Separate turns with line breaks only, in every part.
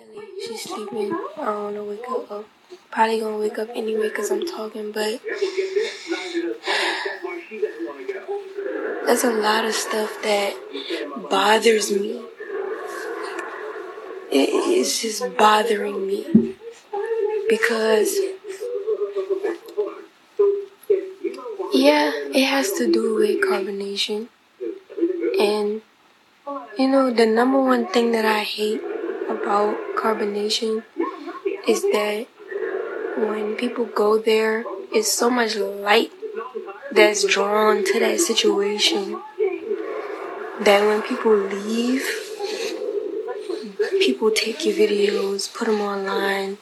Ellie, she's sleeping. I don't want to wake her up. Probably gonna wake up anyway because I'm talking, but there's a lot of stuff that bothers me. It is just bothering me because, yeah, it has to do with carbonation. And, you know, the number one thing that I hate about carbonation is that when people go there, it's so much light that's drawn to that situation that when people leave, people take your videos, put them online,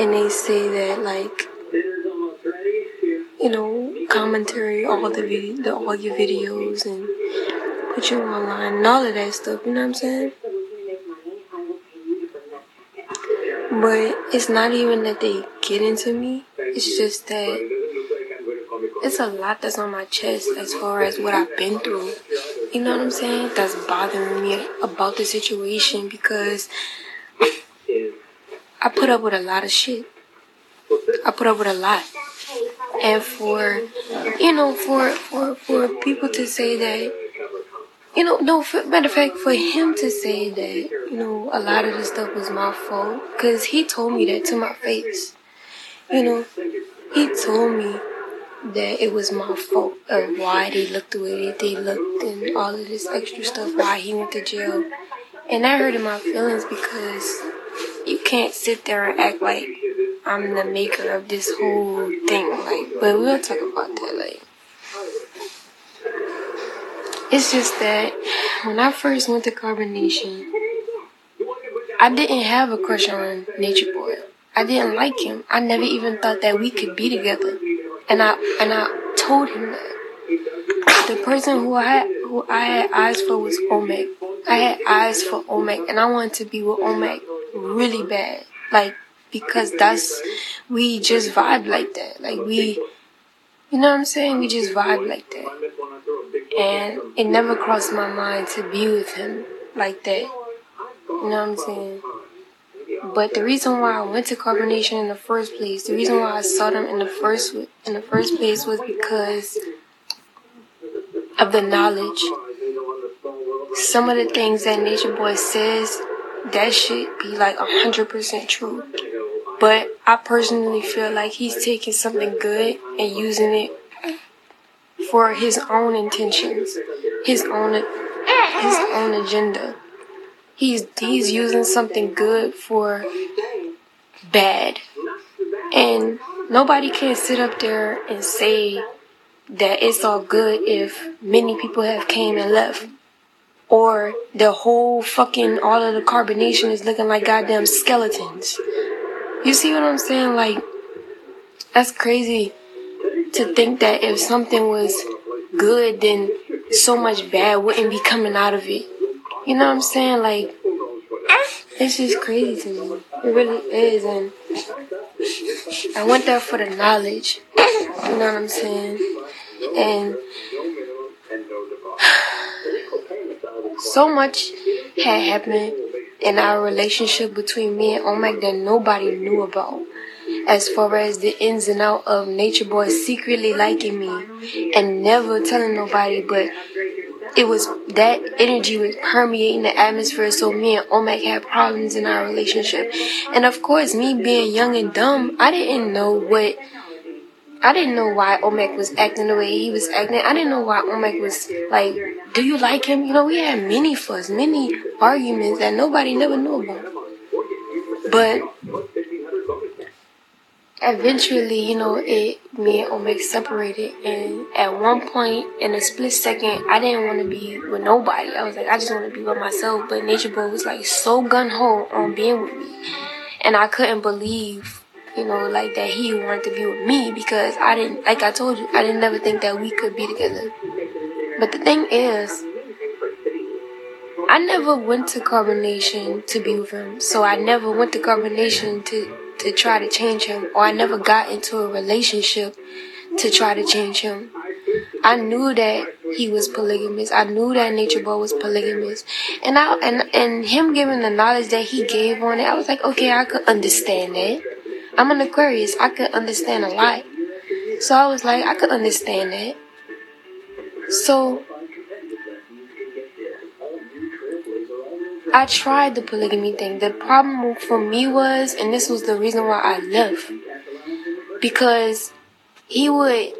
and they say that like, you know, commentary all the video, the, all your videos, and put you online and all of that stuff. You know what I'm saying? But it's not even that they get into me. It's just that it's a lot that's on my chest as far as what I've been through. You know what I'm saying? That's bothering me about the situation because I put up with a lot of shit. I put up with a lot. And for, you know, for, for, for people to say that you know, no, for, matter of fact, for him to say that, you know, a lot of the stuff was my fault, because he told me that to my face. You know, he told me that it was my fault, or why they looked the way that they looked, and all of this extra stuff, why he went to jail. And that hurted my feelings because you can't sit there and act like I'm the maker of this whole thing. Like, but we'll talk about that, like. It's just that when I first went to Carbonation, I didn't have a crush on Nature Boy. I didn't like him. I never even thought that we could be together. And I and I told him that. The person who I had who I had eyes for was Omek. I had eyes for Omek and I wanted to be with Omek really bad. Like because that's we just vibe like that. Like we you know what I'm saying? We just vibe like that. And it never crossed my mind to be with him like that. You know what I'm saying? But the reason why I went to carbonation in the first place, the reason why I saw them in the first in the first place was because of the knowledge. Some of the things that Nature Boy says, that should be like hundred percent true. But I personally feel like he's taking something good and using it for his own intentions, his own his own agenda. He's he's using something good for bad. And nobody can sit up there and say that it's all good if many people have came and left. Or the whole fucking all of the carbonation is looking like goddamn skeletons. You see what I'm saying? Like that's crazy to think that if something was good, then so much bad wouldn't be coming out of it. You know what I'm saying? Like, it's just crazy to me. It really is. And I went there for the knowledge. You know what I'm saying? And so much had happened in our relationship between me and Omek that nobody knew about as far as the ins and out of Nature Boy secretly liking me and never telling nobody, but it was that energy was permeating the atmosphere so me and Omek had problems in our relationship. And of course, me being young and dumb, I didn't know what I didn't know why Omek was acting the way he was acting. I didn't know why Omek was like, do you like him? You know, we had many fuss, many arguments that nobody never knew about. But eventually, you know, it me and Omek separated, and at one point in a split second, I didn't want to be with nobody. I was like, I just want to be with myself. But Nature Boy was like so gun ho on being with me, and I couldn't believe, you know, like that he wanted to be with me because I didn't, like I told you, I didn't never think that we could be together. But the thing is. I never went to carbonation to be with him, so I never went to carbonation to to try to change him, or I never got into a relationship to try to change him. I knew that he was polygamous. I knew that Nature Boy was polygamous, and I and and him giving the knowledge that he gave on it, I was like, okay, I could understand that. I'm an Aquarius. I could understand a lot. So I was like, I could understand that. So I tried the polygamy thing. The problem for me was, and this was the reason why I left, because he would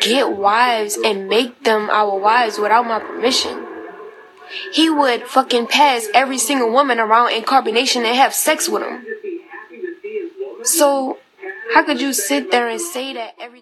get wives and make them our wives without my permission. He would fucking pass every single woman around in carbonation and have sex with them. So, how could you sit there and say that every